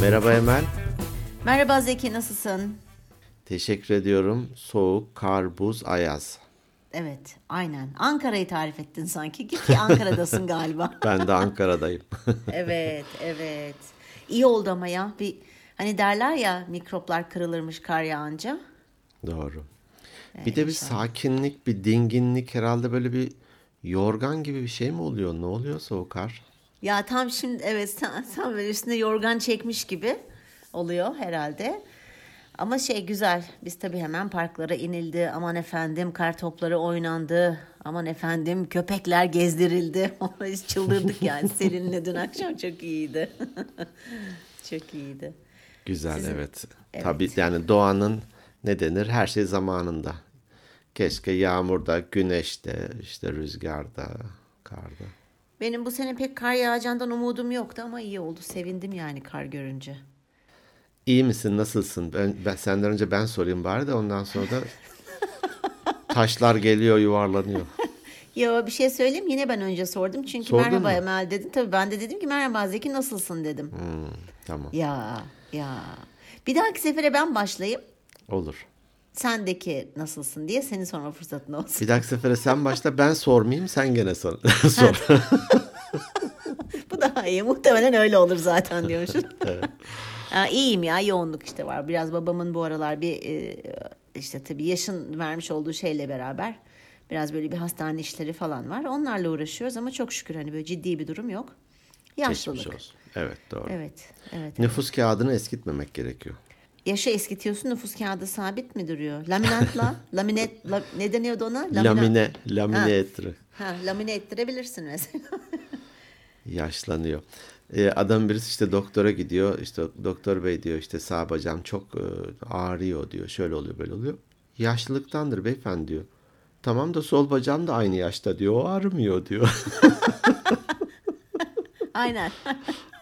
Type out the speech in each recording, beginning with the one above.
Merhaba Emel. Merhaba Zeki nasılsın? Teşekkür ediyorum. Soğuk, kar, buz, ayaz. Evet aynen. Ankara'yı tarif ettin sanki. Ki Ankara'dasın galiba. Ben de Ankara'dayım. evet evet. İyi oldu ama ya. Bir, hani derler ya mikroplar kırılırmış kar yağınca. Doğru. Bir de bir sakinlik, bir dinginlik herhalde böyle bir yorgan gibi bir şey mi oluyor? Ne oluyor soğuk kar? Ya tam şimdi evet sen, sen böyle üstüne yorgan çekmiş gibi oluyor herhalde. Ama şey güzel. Biz tabii hemen parklara inildi. Aman efendim kar topları oynandı. Aman efendim köpekler gezdirildi. Biz çıldırdık yani. Seninle dün akşam çok iyiydi. çok iyiydi. Güzel Sizin- evet. Evet. Tabii yani doğanın ne denir? Her şey zamanında. Keşke yağmurda, güneşte, işte rüzgarda, karda. Benim bu sene pek kar yağacağından umudum yoktu ama iyi oldu. Sevindim yani kar görünce. İyi misin? Nasılsın? Ben, ben senden önce ben sorayım bari de ondan sonra da taşlar geliyor, yuvarlanıyor. Ya bir şey söyleyeyim yine ben önce sordum. Çünkü Sordun merhaba mu? Emel dedin. Tabii ben de dedim ki merhaba Zeki nasılsın dedim. Hmm, tamam. Ya ya. Bir dahaki sefere ben başlayayım. Olur. Sendeki nasılsın diye seni sorma fırsatın olsun. Bir dahaki sefere sen başla ben sormayayım sen gene sor. sor. Bu daha iyi. Muhtemelen öyle olur zaten diyormuşum. Ha, iyiyim ya yoğunluk işte var. Biraz babamın bu aralar bir e, işte tabii yaşın vermiş olduğu şeyle beraber biraz böyle bir hastane işleri falan var. Onlarla uğraşıyoruz ama çok şükür hani böyle ciddi bir durum yok. Yaşlılık. Geçmiş olsun. Evet doğru. Evet, evet. Nüfus kağıdını eskitmemek gerekiyor. Yaşa eskitiyorsun nüfus kağıdı sabit mi duruyor? Laminatla, laminet, la, ne deniyordu ona? Laminat- Lamine, lamine Ha. ettir. Ha, lamine ettirebilirsin mesela. Yaşlanıyor. Ee, adam birisi işte doktora gidiyor. İşte doktor bey diyor işte sağ bacağım çok e, ağrıyor diyor. Şöyle oluyor böyle oluyor. Yaşlılıktandır beyefendi diyor. Tamam da sol bacağım da aynı yaşta diyor. O ağrımıyor diyor. Aynen.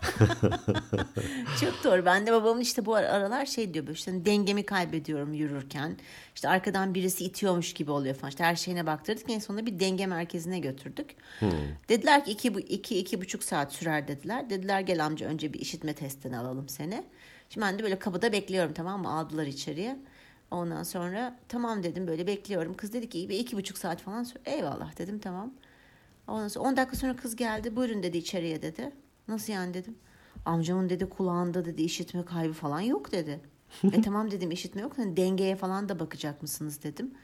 Çok doğru. Ben de babamın işte bu ar- aralar şey diyor işte hani dengemi kaybediyorum yürürken. İşte arkadan birisi itiyormuş gibi oluyor falan. İşte her şeyine baktırdık. En sonunda bir denge merkezine götürdük. Dediler ki iki, iki, iki buçuk saat sürer dediler. Dediler gel amca önce bir işitme testini alalım seni. Şimdi ben de böyle kapıda bekliyorum tamam mı? Aldılar içeriye. Ondan sonra tamam dedim böyle bekliyorum. Kız dedi ki bir iki buçuk saat falan sür. Eyvallah dedim tamam. Ondan sonra 10 dakika sonra kız geldi. Buyurun dedi içeriye dedi. Nasıl yani dedim. Amcamın dedi kulağında dedi işitme kaybı falan yok dedi. e tamam dedim işitme yok. Hani dengeye falan da bakacak mısınız dedim.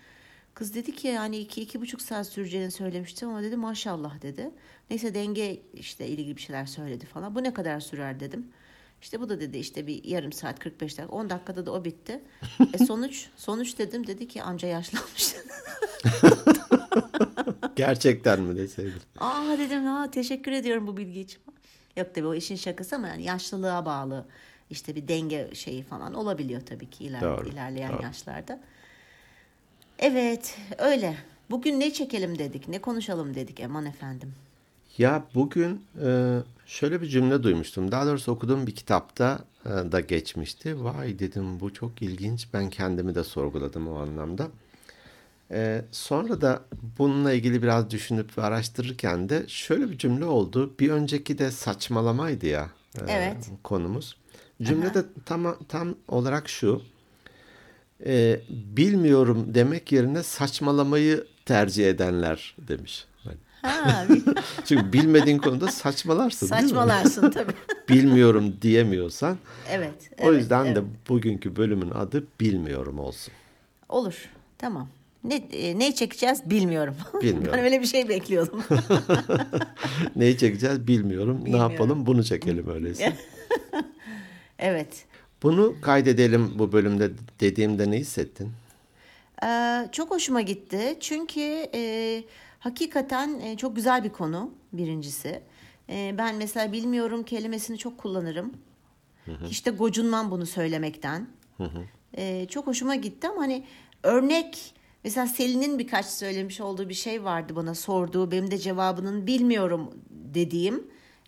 Kız dedi ki yani iki, iki buçuk saat süreceğini söylemiştim ama dedi maşallah dedi. Neyse denge işte ilgili bir şeyler söyledi falan. Bu ne kadar sürer dedim. İşte bu da dedi işte bir yarım saat 45 dakika 10 dakikada da o bitti. E sonuç sonuç dedim dedi ki amca yaşlanmış. Gerçekten mi deseydin? Aa dedim ha teşekkür ediyorum bu bilgi için. Yok tabii o işin şakası ama yani yaşlılığa bağlı işte bir denge şeyi falan olabiliyor tabii ki iler, Doğru, ilerleyen doğru. yaşlarda. Evet öyle. Bugün ne çekelim dedik, ne konuşalım dedik Eman efendim. Ya bugün e, şöyle bir cümle duymuştum. Daha doğrusu okuduğum bir kitapta e, da geçmişti. Vay dedim bu çok ilginç. Ben kendimi de sorguladım o anlamda. E, sonra da bununla ilgili biraz düşünüp ve araştırırken de şöyle bir cümle oldu. Bir önceki de saçmalamaydı ya e, Evet. konumuz. Cümle de tam, tam olarak şu. E, bilmiyorum demek yerine saçmalamayı tercih edenler demiş. Ha, çünkü bilmediğin konuda saçmalarsın saçmalarsın tabii. Bilmiyorum diyemiyorsan. Evet. o evet, yüzden evet. de bugünkü bölümün adı bilmiyorum olsun. Olur. Tamam. Ne e, ne çekeceğiz bilmiyorum. Bilmiyorum. ben öyle bir şey bekliyordum. Neyi çekeceğiz bilmiyorum. Ne Bilmiyorum. yapalım bunu çekelim öyleyse. evet. bunu kaydedelim bu bölümde dediğimde ne hissettin? Ee, çok hoşuma gitti çünkü e, hakikaten e, çok güzel bir konu birincisi. E, ben mesela bilmiyorum kelimesini çok kullanırım. Hiç de gocunmam bunu söylemekten. E, çok hoşuma gitti ama hani örnek mesela Selin'in birkaç söylemiş olduğu bir şey vardı bana sorduğu benim de cevabının bilmiyorum dediğim.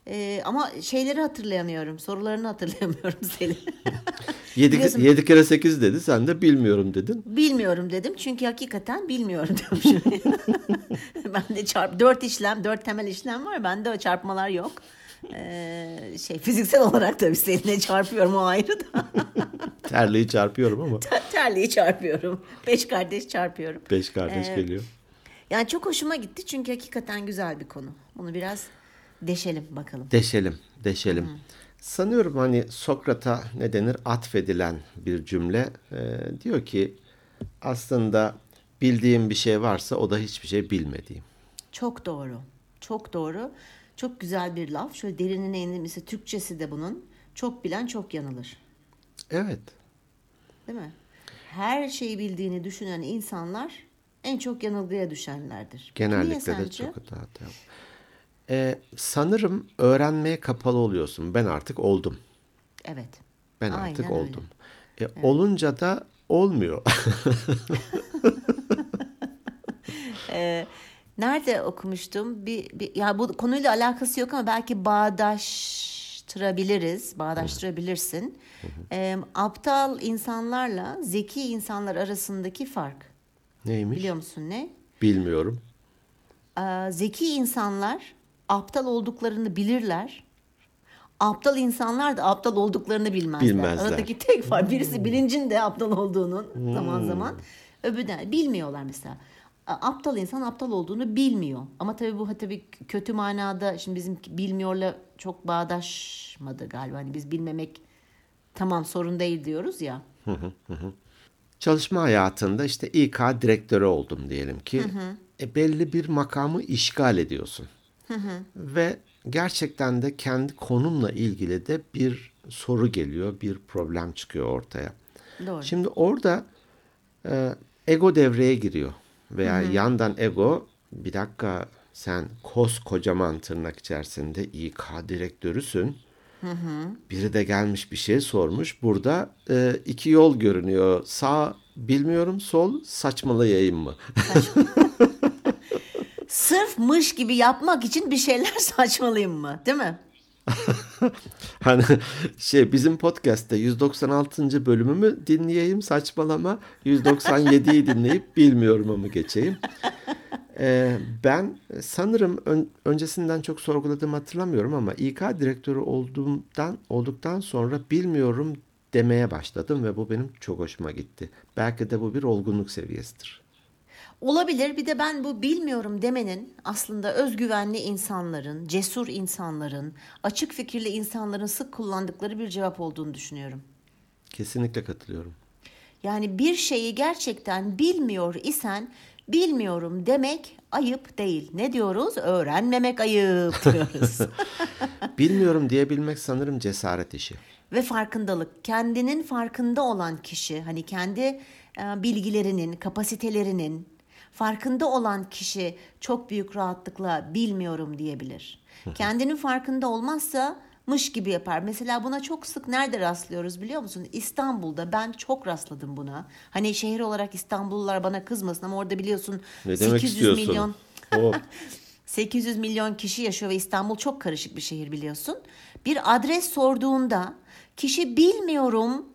E, ama şeyleri hatırlayamıyorum sorularını hatırlayamıyorum Selin. 7, Biliyorsun- 7 kere 8 dedi sen de bilmiyorum dedin. Bilmiyorum dedim çünkü hakikaten bilmiyorum diyormuşum. ben de çarp dört işlem, dört temel işlem var. Bende o çarpmalar yok. Ee, şey fiziksel olarak tabii seninle çarpıyorum o ayrı da. Terliği çarpıyorum ama Terliği çarpıyorum. Beş kardeş çarpıyorum. beş kardeş Ee, geliyor. Yani çok hoşuma gitti çünkü hakikaten güzel bir konu. Bunu biraz deşelim bakalım. Deşelim, deşelim. Sanıyorum hani Sokrat'a ne denir atfedilen bir cümle Ee, diyor ki aslında bildiğim bir şey varsa o da hiçbir şey bilmediğim. Çok doğru. Çok doğru. Çok güzel bir laf. Şöyle derinine inilmesi Türkçesi de bunun. Çok bilen çok yanılır. Evet. Değil mi? Her şeyi bildiğini düşünen insanlar en çok yanılgıya düşenlerdir. Genellikle de çok hata. hata. Ee, sanırım öğrenmeye kapalı oluyorsun. Ben artık oldum. Evet. Ben Aynen artık öyle. oldum. E, Olunca da olmuyor. Nerede okumuştum? Bir, bir ya bu konuyla alakası yok ama belki bağdaştırabiliriz, bağdaştırabilirsin. Ee, aptal insanlarla zeki insanlar arasındaki fark. Neymiş? Biliyor musun ne? Bilmiyorum. Ee, zeki insanlar aptal olduklarını bilirler. Aptal insanlar da aptal olduklarını bilmezler. Bilmezler. Aradaki tek fark birisi bilincinde aptal olduğunun zaman zaman öbürü de bilmiyorlar mesela. Aptal insan aptal olduğunu bilmiyor. Ama tabii bu tabii kötü manada şimdi bizim bilmiyorla çok bağdaşmadı galiba. Hani biz bilmemek tamam sorun değil diyoruz ya. Çalışma hayatında işte İK direktörü oldum diyelim ki. E, belli bir makamı işgal ediyorsun. Ve gerçekten de kendi konumla ilgili de bir soru geliyor, bir problem çıkıyor ortaya. Doğru. Şimdi orada e, ego devreye giriyor. Veya yandan ego bir dakika sen koskocaman tırnak içerisinde İK direktörüsün. Biri de gelmiş bir şey sormuş. Burada e, iki yol görünüyor. Sağ bilmiyorum, sol saçmalayayım mı? Sırf mış gibi yapmak için bir şeyler saçmalıyım mı? Değil mi? Hani şey bizim podcast'te 196. bölümümü dinleyeyim saçmalama 197'yi dinleyip bilmiyorum ama geçeyim. Ee, ben sanırım ön- öncesinden çok sorguladığımı hatırlamıyorum ama İK direktörü olduğumdan olduktan sonra bilmiyorum demeye başladım ve bu benim çok hoşuma gitti. Belki de bu bir olgunluk seviyesidir. Olabilir. Bir de ben bu bilmiyorum demenin aslında özgüvenli insanların, cesur insanların, açık fikirli insanların sık kullandıkları bir cevap olduğunu düşünüyorum. Kesinlikle katılıyorum. Yani bir şeyi gerçekten bilmiyor isen bilmiyorum demek ayıp değil. Ne diyoruz? Öğrenmemek ayıp diyoruz. Bilmiyorum diyebilmek sanırım cesaret işi. Ve farkındalık. Kendinin farkında olan kişi, hani kendi e, bilgilerinin, kapasitelerinin farkında olan kişi çok büyük rahatlıkla bilmiyorum diyebilir. Kendinin farkında olmazsa mış gibi yapar. Mesela buna çok sık nerede rastlıyoruz biliyor musun? İstanbul'da ben çok rastladım buna. Hani şehir olarak İstanbullular bana kızmasın ama orada biliyorsun Ne demek 800 istiyorsun? milyon Hop. 800 milyon kişi yaşıyor ve İstanbul çok karışık bir şehir biliyorsun. Bir adres sorduğunda kişi bilmiyorum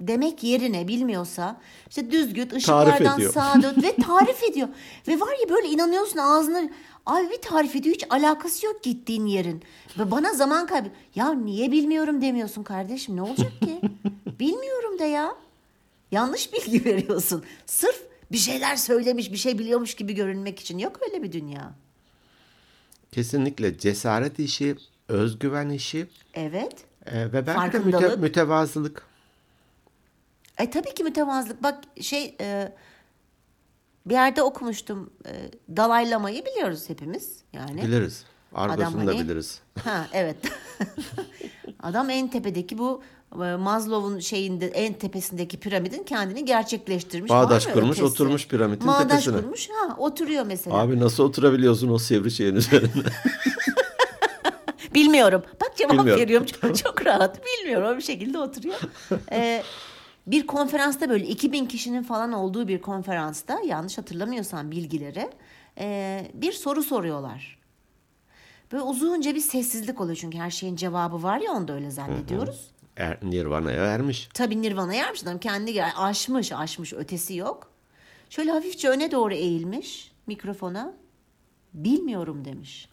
demek yerine bilmiyorsa işte düz git ışıklardan sağa dön ve tarif ediyor. Ve var ya böyle inanıyorsun ağzını Ay bir tarif ediyor hiç alakası yok gittiğin yerin. Ve bana zaman kaybı. Ya niye bilmiyorum demiyorsun kardeşim ne olacak ki? bilmiyorum de ya. Yanlış bilgi veriyorsun. Sırf bir şeyler söylemiş bir şey biliyormuş gibi görünmek için. Yok öyle bir dünya. Kesinlikle cesaret işi, özgüven işi Evet. e, ve belki de müte- mütevazılık. E tabii ki mütevazılık. Bak şey e, bir yerde okumuştum. E, Dalai Lama'yı biliyoruz hepimiz. Yani. Biliriz. Argosunu da hani- biliriz. Ha evet. Adam en tepedeki bu e, Maslow'un şeyinde en tepesindeki piramidin kendini gerçekleştirmiş. Bağdaş kurmuş, ötesi? oturmuş piramidin Bağdaş tepesine. kurmuş. Ha oturuyor mesela. Abi nasıl oturabiliyorsun o sivri şeyin üzerinde? Bilmiyorum. Bak cevap Bilmiyorum. veriyorum çok, çok rahat. Bilmiyorum o bir şekilde oturuyor. Ee, bir konferansta böyle 2000 kişinin falan olduğu bir konferansta yanlış hatırlamıyorsam bilgileri e, bir soru soruyorlar. Böyle uzunca bir sessizlik oluyor çünkü her şeyin cevabı var ya onda öyle zannediyoruz. er, Nirvana'ya ermiş. Tabii Nirvana'ya ermiş adam kendi aşmış aşmış ötesi yok. Şöyle hafifçe öne doğru eğilmiş mikrofona. Bilmiyorum demiş.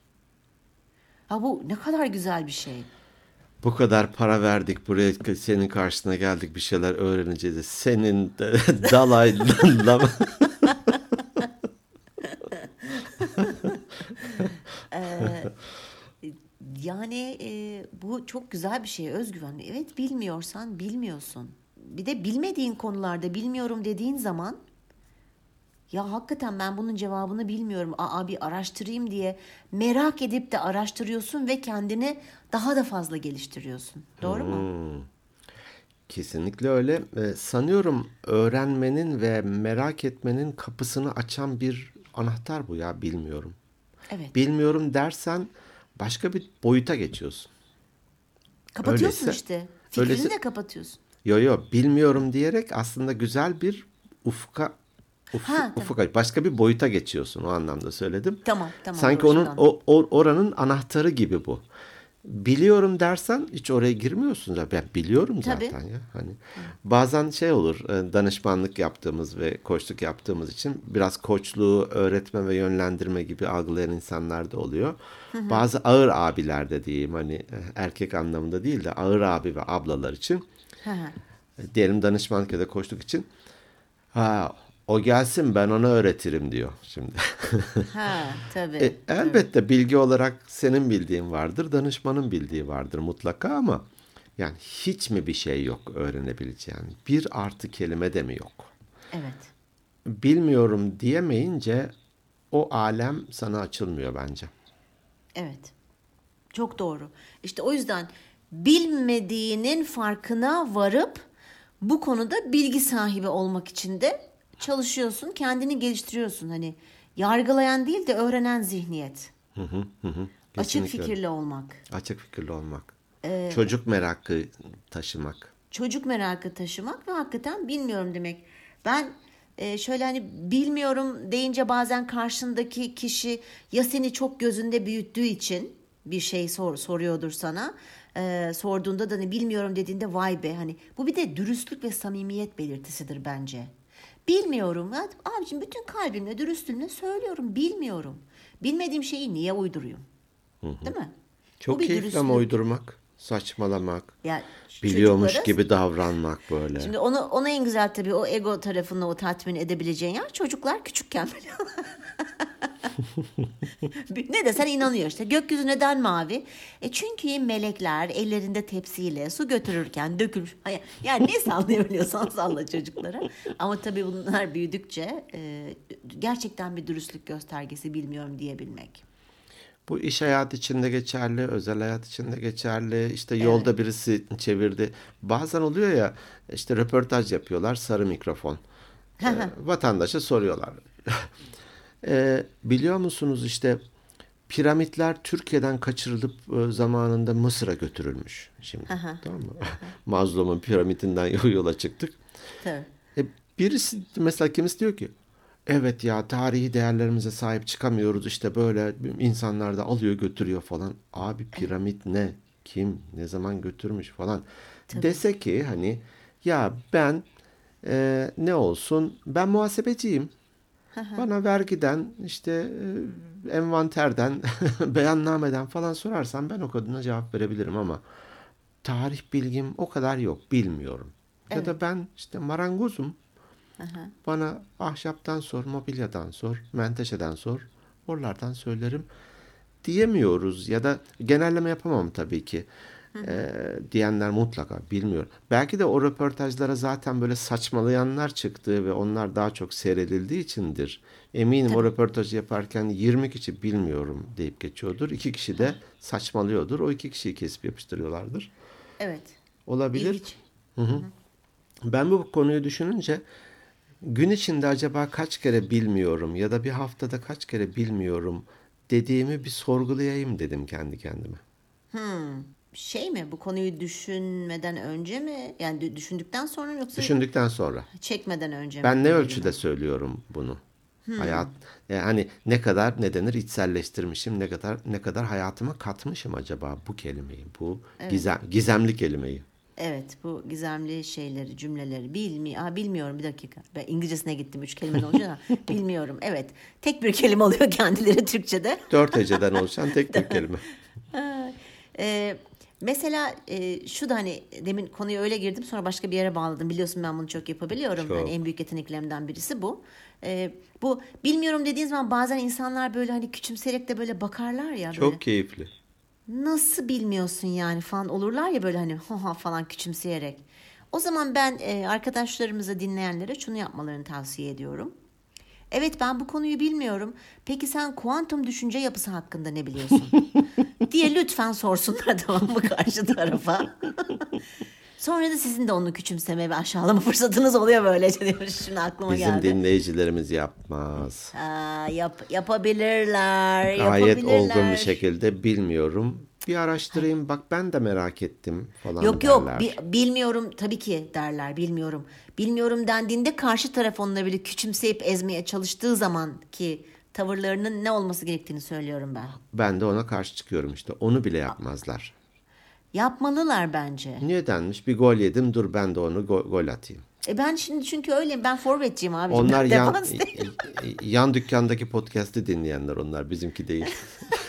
Ha bu ne kadar güzel bir şey. Bu kadar para verdik buraya senin karşısına geldik bir şeyler öğreneceğiz. Senin de dalayla Yani e, bu çok güzel bir şey özgüven. Evet bilmiyorsan bilmiyorsun. Bir de bilmediğin konularda bilmiyorum dediğin zaman ya hakikaten ben bunun cevabını bilmiyorum. Aa bir araştırayım diye merak edip de araştırıyorsun ve kendini daha da fazla geliştiriyorsun. Doğru mu? Kesinlikle öyle. Ee, sanıyorum öğrenmenin ve merak etmenin kapısını açan bir anahtar bu ya bilmiyorum. Evet. Bilmiyorum dersen başka bir boyuta geçiyorsun. Kapatıyorsun öyleyse- işte. Fikrini öyleyse- de kapatıyorsun. Yo yo bilmiyorum diyerek aslında güzel bir ufka uf, Ha, tamam. ufuk başka bir boyuta geçiyorsun o anlamda söyledim. Tamam, tamam, Sanki onun o, o- oranın anahtarı gibi bu. Biliyorum dersen hiç oraya girmiyorsun da ben biliyorum Tabii. zaten ya. Hani bazen şey olur e, danışmanlık yaptığımız ve koçluk yaptığımız için biraz koçluğu öğretme ve yönlendirme gibi algılayan insanlar da oluyor. Bazı ağır abiler de diyeyim hani e, erkek anlamında değil de ağır abi ve ablalar için Hı hı. diyelim danışmanlık ya da koçluk için ha o gelsin ben ona öğretirim diyor şimdi. ha tabii. E, elbette bilgi olarak senin bildiğin vardır, danışmanın bildiği vardır mutlaka ama yani hiç mi bir şey yok öğrenebileceğin? Bir artı kelime de mi yok? Evet. Bilmiyorum diyemeyince o alem sana açılmıyor bence. Evet. Çok doğru. İşte o yüzden bilmediğinin farkına varıp bu konuda bilgi sahibi olmak için de çalışıyorsun, kendini geliştiriyorsun. Hani yargılayan değil de öğrenen zihniyet. Açık Kesinlikle öyle. fikirli olmak. Açık fikirli olmak. Ee, Çocuk merakı taşımak. çocuk merakı taşımak ve hakikaten bilmiyorum demek. Ben e, şöyle hani bilmiyorum deyince bazen karşındaki kişi ya seni çok gözünde büyüttüğü için bir şey sor, soruyordur sana. E, sorduğunda da hani bilmiyorum dediğinde vay be hani bu bir de dürüstlük ve samimiyet belirtisidir bence. Bilmiyorum. Ya, abicim bütün kalbimle, dürüstlüğümle söylüyorum. Bilmiyorum. Bilmediğim şeyi niye uydurayım? Değil mi? Bu Çok bir keyifli ama uydurmak, saçmalamak, Ya, biliyormuş çocuklara- gibi davranmak böyle. Şimdi onu ona en güzel tabii o ego tarafını o tatmin edebileceğin yer çocuklar küçükken ne desen inanıyor işte. Gökyüzü neden mavi? E çünkü melekler ellerinde tepsiyle su götürürken dökülmüş. Yani ne sallayabiliyorsan salla çocuklara. Ama tabii bunlar büyüdükçe e, gerçekten bir dürüstlük göstergesi bilmiyorum diyebilmek. Bu iş hayat içinde geçerli, özel hayat içinde geçerli. İşte yolda birisi çevirdi. Bazen oluyor ya işte röportaj yapıyorlar sarı mikrofon. Ee, vatandaşa soruyorlar. Ee, biliyor musunuz işte piramitler Türkiye'den kaçırılıp e, zamanında Mısır'a götürülmüş. Şimdi tamam mı? Mazlum'un piramitinden yola çıktık. Tabii. E, birisi mesela kimisi diyor ki evet ya tarihi değerlerimize sahip çıkamıyoruz işte böyle insanlar da alıyor götürüyor falan. Abi piramit ne? Kim? Ne zaman götürmüş falan. Dese ki hani ya ben e, ne olsun ben muhasebeciyim. Bana vergiden işte e, envanterden beyannameden falan sorarsan ben o kadına cevap verebilirim ama tarih bilgim o kadar yok bilmiyorum. Ya da ben işte marangozum. Bana ahşaptan sor, mobilyadan sor, menteşeden sor. Oralardan söylerim diyemiyoruz ya da genelleme yapamam tabii ki. Ee, diyenler mutlaka bilmiyorum. Belki de o röportajlara zaten böyle saçmalayanlar çıktı ve onlar daha çok seyredildiği içindir. Eminim o röportajı yaparken 20 kişi bilmiyorum deyip geçiyordur. İki kişi de saçmalıyordur. O iki kişiyi kesip yapıştırıyorlardır. Evet. Olabilir. İlginç. Ben bu konuyu düşününce gün içinde acaba kaç kere bilmiyorum ya da bir haftada kaç kere bilmiyorum dediğimi bir sorgulayayım dedim kendi kendime. Şey mi bu konuyu düşünmeden önce mi? Yani dü- düşündükten sonra yoksa Düşündükten sonra. çekmeden önce mi? Ben ne ölçüde söylüyorum bunu? Hayat yani hani ne kadar ne denir içselleştirmişim ne kadar ne kadar hayatıma katmışım acaba bu kelimeyi bu gizem gizemli kelimeyi. Evet bu gizemli şeyleri, cümleleri bilmi Aa, bilmiyorum bir dakika. Ben İngilizcesine gittim üç kelime olunca da bilmiyorum. Evet tek bir kelime oluyor kendileri Türkçe'de. Dört heceden oluşan tek bir kelime. Ee, mesela e, şu da hani demin konuya öyle girdim sonra başka bir yere bağladım. Biliyorsun ben bunu çok yapabiliyorum. Çok. Hani en büyük yeteneklerimden birisi bu. Ee, bu bilmiyorum dediğin zaman bazen insanlar böyle hani küçümseyerek de böyle bakarlar ya. Böyle. Çok keyifli. Nasıl bilmiyorsun yani falan olurlar ya böyle hani ha falan küçümseyerek. O zaman ben e, arkadaşlarımıza dinleyenlere şunu yapmalarını tavsiye ediyorum. Evet ben bu konuyu bilmiyorum. Peki sen kuantum düşünce yapısı hakkında ne biliyorsun? diye lütfen sorsunlar tamam mı karşı tarafa. Sonra da sizin de onu küçümseme ve aşağılama fırsatınız oluyor böylece diyoruz. Şimdi aklıma Bizim geldi. dinleyicilerimiz yapmaz. Aa, yap, yapabilirler. Gayet yapabilirler. olgun bir şekilde bilmiyorum. Bir araştırayım bak ben de merak ettim falan Yok yok derler. bi- bilmiyorum tabii ki derler bilmiyorum. Bilmiyorum dendiğinde karşı taraf onları bile küçümseyip ezmeye çalıştığı zaman ki tavırlarının ne olması gerektiğini söylüyorum ben. Ben de ona karşı çıkıyorum işte. Onu bile yapmazlar. Yapmalılar bence. Niye denmiş? Bir gol yedim dur ben de onu go- gol atayım. E ben şimdi çünkü öyleyim. Ben forvetçiyim abi. Onlar yan, yan dükkandaki podcast'i dinleyenler onlar. Bizimki değil.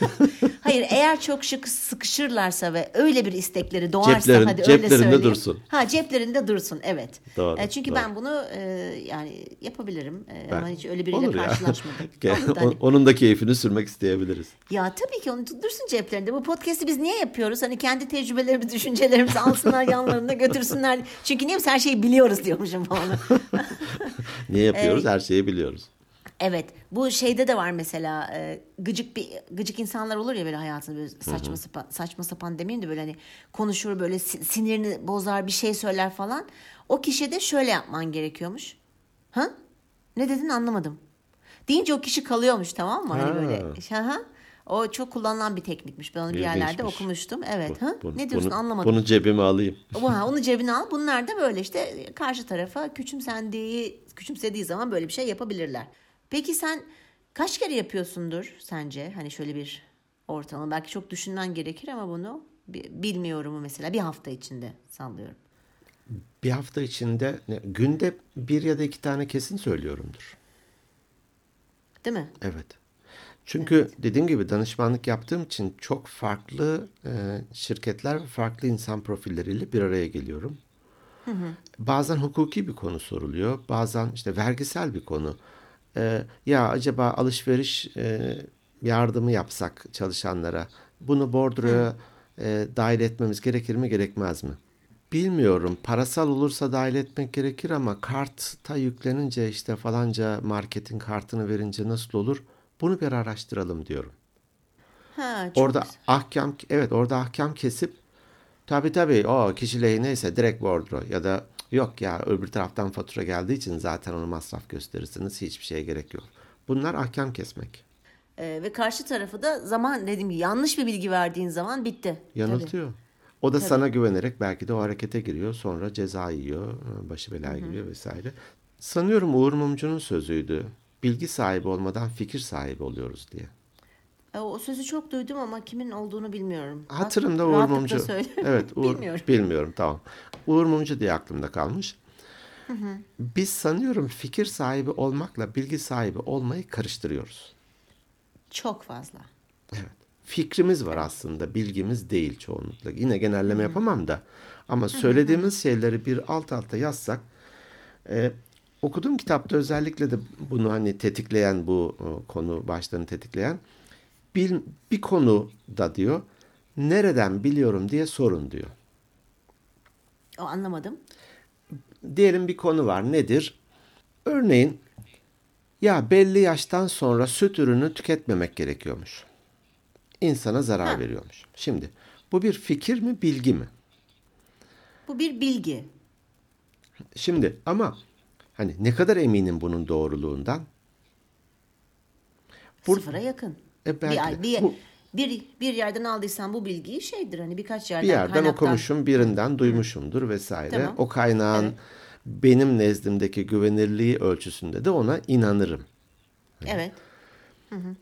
Hayır eğer çok şık sıkışırlarsa ve öyle bir istekleri doğarsa Ceplerin- hadi öyle ceplerinde söyleyeyim. dursun. Ha ceplerinde dursun evet. Doğru, E, çünkü doğru. ben bunu e, yani yapabilirim. E, ama hiç öyle biriyle karşılaşmadım. Hani- Onun da keyfini sürmek isteyebiliriz. Ya tabii ki onu dursun ceplerinde. Bu podcast'i biz niye yapıyoruz? Hani kendi tecrübelerimizi, düşüncelerimizi alsınlar yanlarında götürsünler. Çünkü niye her şeyi biliyoruz diyormuşum falan. Niye yapıyoruz? Her şeyi biliyoruz. Evet bu şeyde de var mesela e, gıcık bir gıcık insanlar olur ya böyle hayatında böyle saçma sapan saçma sapan demeyeyim de böyle hani konuşur böyle si- sinirini bozar bir şey söyler falan. O kişiye de şöyle yapman gerekiyormuş. Ha? Ne dedin anlamadım. Deyince o kişi kalıyormuş tamam mı? Hani Ha. böyle. Ha. O çok kullanılan bir teknikmiş. Ben onu bir yerlerde İlginçmiş. okumuştum. Evet. Bu- ha? bunu- ne diyorsun bunu- anlamadım. Bunu cebime alayım. Ha, onu cebine al. Bunlar da böyle işte karşı tarafa küçümsendiği, küçümsediği zaman böyle bir şey yapabilirler. Peki sen kaç kere yapıyorsundur sence? Hani şöyle bir ortalama. Belki çok düşünmen gerekir ama bunu bi- bilmiyorumu mesela bir hafta içinde sallıyorum. Bir hafta içinde günde bir ya da iki tane kesin söylüyorumdur. Değil mi? Evet. Çünkü dediğim gibi danışmanlık yaptığım için çok farklı e, şirketler ve farklı insan profilleriyle bir araya geliyorum. Bazen hukuki bir konu soruluyor, bazen işte vergisel bir konu. E, ya acaba alışveriş e, yardımı yapsak çalışanlara, bunu bordroya e, dahil etmemiz gerekir mi, gerekmez mi? Bilmiyorum. Parasal olursa dahil etmek gerekir ama karta yüklenince işte falanca marketin kartını verince nasıl olur? Bunu bir araştıralım diyorum. Ha, Orada güzel. ahkam evet orada ahkam kesip tabii tabii o kişi lehineyse direkt bordro ya da yok ya öbür taraftan fatura geldiği için zaten onu masraf gösterirsiniz hiçbir şeye gerek yok. Bunlar ahkam kesmek. Ee, ve karşı tarafı da zaman dediğim gibi yanlış bir bilgi verdiğin zaman bitti. Tabii. Yanıltıyor. O da sana güvenerek belki de o harekete giriyor. Sonra ceza yiyor. Başı belaya giriyor vesaire. Sanıyorum Uğur Mumcu'nun sözüydü. Bilgi sahibi olmadan fikir sahibi oluyoruz diye. E, O sözü çok duydum ama kimin olduğunu bilmiyorum. Hatırımda Uğur Mumcu. Evet, Uğur, Bilmiyorum. bilmiyorum. tamam. Uğur Mumcu diye aklımda kalmış. Biz sanıyorum fikir sahibi olmakla bilgi sahibi olmayı karıştırıyoruz. Çok fazla. Evet. Fikrimiz var aslında, bilgimiz değil çoğunlukla. Yine genelleme yapamam da. Ama söylediğimiz şeyleri bir alt alta yazsak, e, okuduğum kitapta özellikle de bunu hani tetikleyen bu e, konu başlarını tetikleyen bir, bir konu da diyor, nereden biliyorum diye sorun diyor. O anlamadım. Diyelim bir konu var. Nedir? Örneğin ya belli yaştan sonra süt ürünü tüketmemek gerekiyormuş. İnsana zarar Ha. veriyormuş. Şimdi bu bir fikir mi, bilgi mi? Bu bir bilgi. Şimdi ama hani ne kadar eminim bunun doğruluğundan? Bur- Sıfıra yakın. E belki bir, bir, Bu- bir, bir yerden aldıysan bu bilgiyi şeydir hani birkaç yerden Bir yerden kaynaktan- okumuşum, birinden duymuşumdur vesaire. Tamam. O kaynağın Evet. benim nezdimdeki güvenirliği ölçüsünde de ona inanırım. Evet.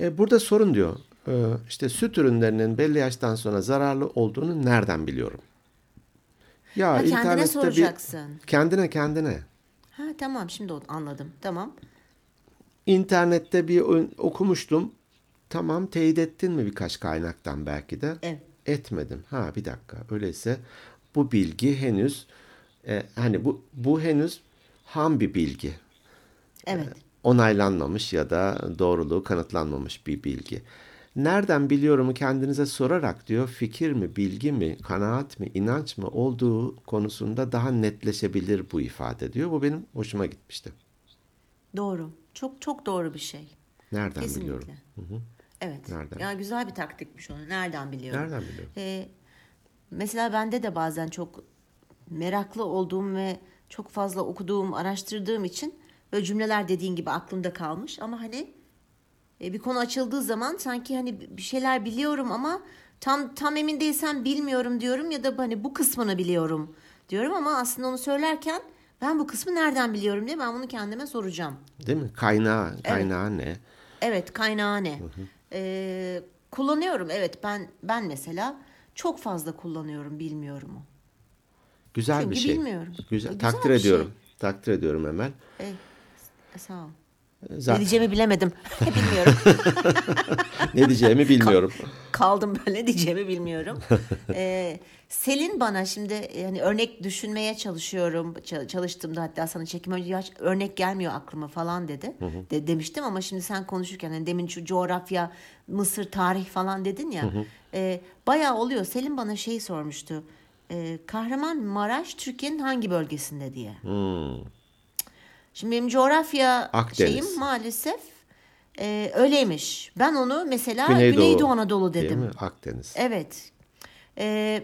E, burada sorun diyor. E, işte süt ürünlerinin belli yaştan sonra zararlı olduğunu nereden biliyorum? Ya ha, kendine internette bir- soracaksın. Kendine kendine. Ha tamam şimdi anladım. Tamam. İnternette bir okumuştum. Tamam teyit ettin mi birkaç kaynaktan belki de? Evet. Etmedim. Ha bir dakika. Öyleyse bu bilgi henüz e, hani bu bu henüz ham bir bilgi. Evet. Onaylanmamış ya da doğruluğu kanıtlanmamış bir bilgi. Nereden biliyorumu kendinize sorarak diyor fikir mi, bilgi mi, kanaat mi, inanç mı olduğu konusunda daha netleşebilir bu ifade diyor. Bu benim hoşuma gitmişti. Doğru. Çok çok doğru bir şey. Nereden Kesinlikle. biliyorum? Evet. Nereden? Yani güzel bir taktikmiş onu. Nereden biliyorum? Nereden biliyorum? Ee, mesela bende de bazen çok meraklı olduğum ve çok fazla okuduğum, araştırdığım için böyle cümleler dediğin gibi aklımda kalmış ama hani e, bir konu açıldığı zaman sanki hani bir şeyler biliyorum ama tam tam emin değilsem bilmiyorum diyorum ya da hani bu kısmını biliyorum diyorum ama aslında onu söylerken ben bu kısmı nereden biliyorum diye ben bunu kendime soracağım. Değil mi? Kaynağı, kaynağı ne? Evet kaynağı ne? Ee, kullanıyorum evet ben ben mesela çok fazla kullanıyorum bilmiyorum o. Güzel Çünkü bir şey. bilmiyorum. Güzel. Güzel Takdir bir ediyorum. Takdir ediyorum Emel. E, sağ ol. Ne Zaten diyeceğimi bilemedim. bilmiyorum. ne diyeceğimi bilmiyorum. Kaldım böyle diyeceğimi bilmiyorum. Ee, Selin bana şimdi yani örnek düşünmeye çalışıyorum. Çalıştığımda hatta sana çekim önce "Ya örnek gelmiyor aklıma falan dedi. De, demiştim ama şimdi sen konuşurken hani demin şu coğrafya, Mısır, tarih falan dedin ya. e, bayağı oluyor. Selin bana şey sormuştu. E, Kahramanmaraş Türkiye'nin hangi bölgesinde diye. Hmm. Şimdi benim coğrafya Akdeniz. şeyim maalesef e, öyleymiş. Ben onu mesela Güneydoğu, Güneydoğu, Anadolu Değil dedim. mi? Akdeniz. Evet. E,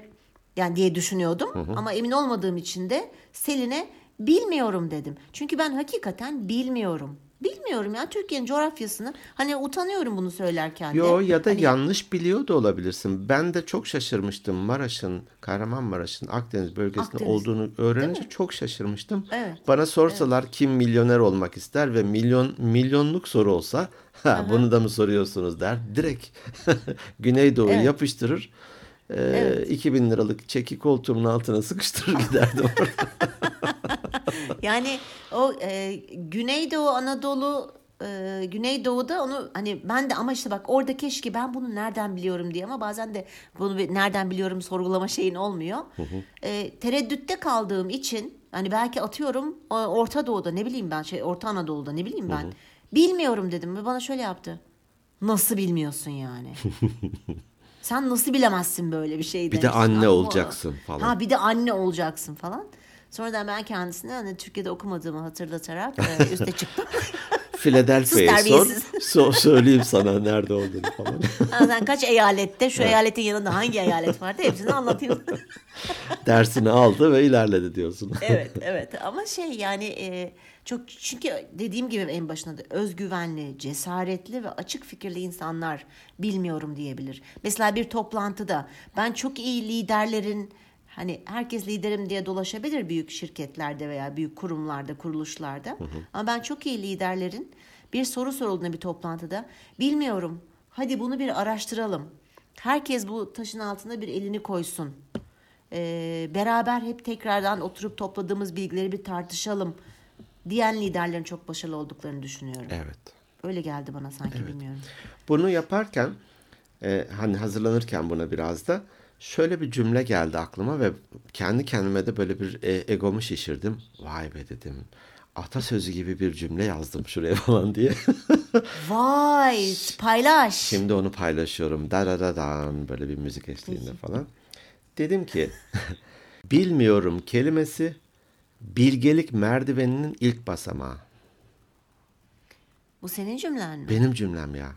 yani diye düşünüyordum ama emin olmadığım için de Selin'e bilmiyorum dedim. Çünkü ben hakikaten bilmiyorum. Bilmiyorum ya Türkiye'nin coğrafyasını. Hani utanıyorum bunu söylerken de. Yo ya da Hani- yanlış biliyor da olabilirsin. Ben de çok şaşırmıştım Maraş'ın, Kahramanmaraş'ın Akdeniz bölgesinde Akdeniz. olduğunu öğrenince çok şaşırmıştım. Evet. Bana sorsalar kim milyoner olmak ister ve milyon milyonluk soru olsa ha, bunu da mı soruyorsunuz der. Direkt Güneydoğu'yu Evet. yapıştırır. Ee, 2000 liralık çeki koltuğumun altına sıkıştırır giderdim orada. Yani o e, Güneydoğu Anadolu e, Güneydoğu'da onu hani ben de ama işte bak orada keşke ben bunu nereden biliyorum diye ama bazen de bunu nereden biliyorum sorgulama şeyin olmuyor. E, tereddütte kaldığım için hani belki atıyorum o- Orta Doğu'da ne bileyim ben şey Orta Anadolu'da ne bileyim ben bilmiyorum dedim ve bana şöyle yaptı. Nasıl bilmiyorsun yani? Sen nasıl bilemezsin böyle bir şey Bir de anne olacaksın falan. Ha bir de anne olacaksın falan. Sonradan ben kendisine hani Türkiye'de okumadığımı hatırlatarak e, üste çıktım. Philadelphia'yı Sus sor, so- söyleyeyim sana nerede olduğunu falan. Sen kaç eyalette, şu eyaletin yanında hangi eyalet vardı hepsini anlatayım. Dersini aldı ve ilerledi diyorsun. evet, evet. Ama şey yani e, çok çünkü dediğim gibi en başında da özgüvenli, cesaretli ve açık fikirli insanlar bilmiyorum diyebilir. Mesela bir toplantıda ben çok iyi liderlerin hani herkes liderim diye dolaşabilir büyük şirketlerde veya büyük kurumlarda, kuruluşlarda. Ama ben çok iyi liderlerin bir soru sorulduğunda bir toplantıda bilmiyorum. Hadi bunu bir araştıralım. Herkes bu taşın altına bir elini koysun. Ee, beraber hep tekrardan oturup topladığımız bilgileri bir tartışalım diyen liderlerin çok başarılı olduklarını düşünüyorum. Evet. Öyle geldi bana sanki bilmiyorum. Bunu yaparken e, hani hazırlanırken buna biraz da şöyle bir cümle geldi aklıma ve kendi kendime de böyle bir e, egomu şişirdim. Vay be dedim. Atasözü gibi bir cümle yazdım şuraya falan diye. Vay paylaş. Şimdi onu paylaşıyorum. Da da da dan böyle bir müzik eşliğinde falan. Dedim ki bilmiyorum kelimesi bilgelik merdiveninin ilk basamağı. Bu senin cümlen mi? Benim cümlem ya.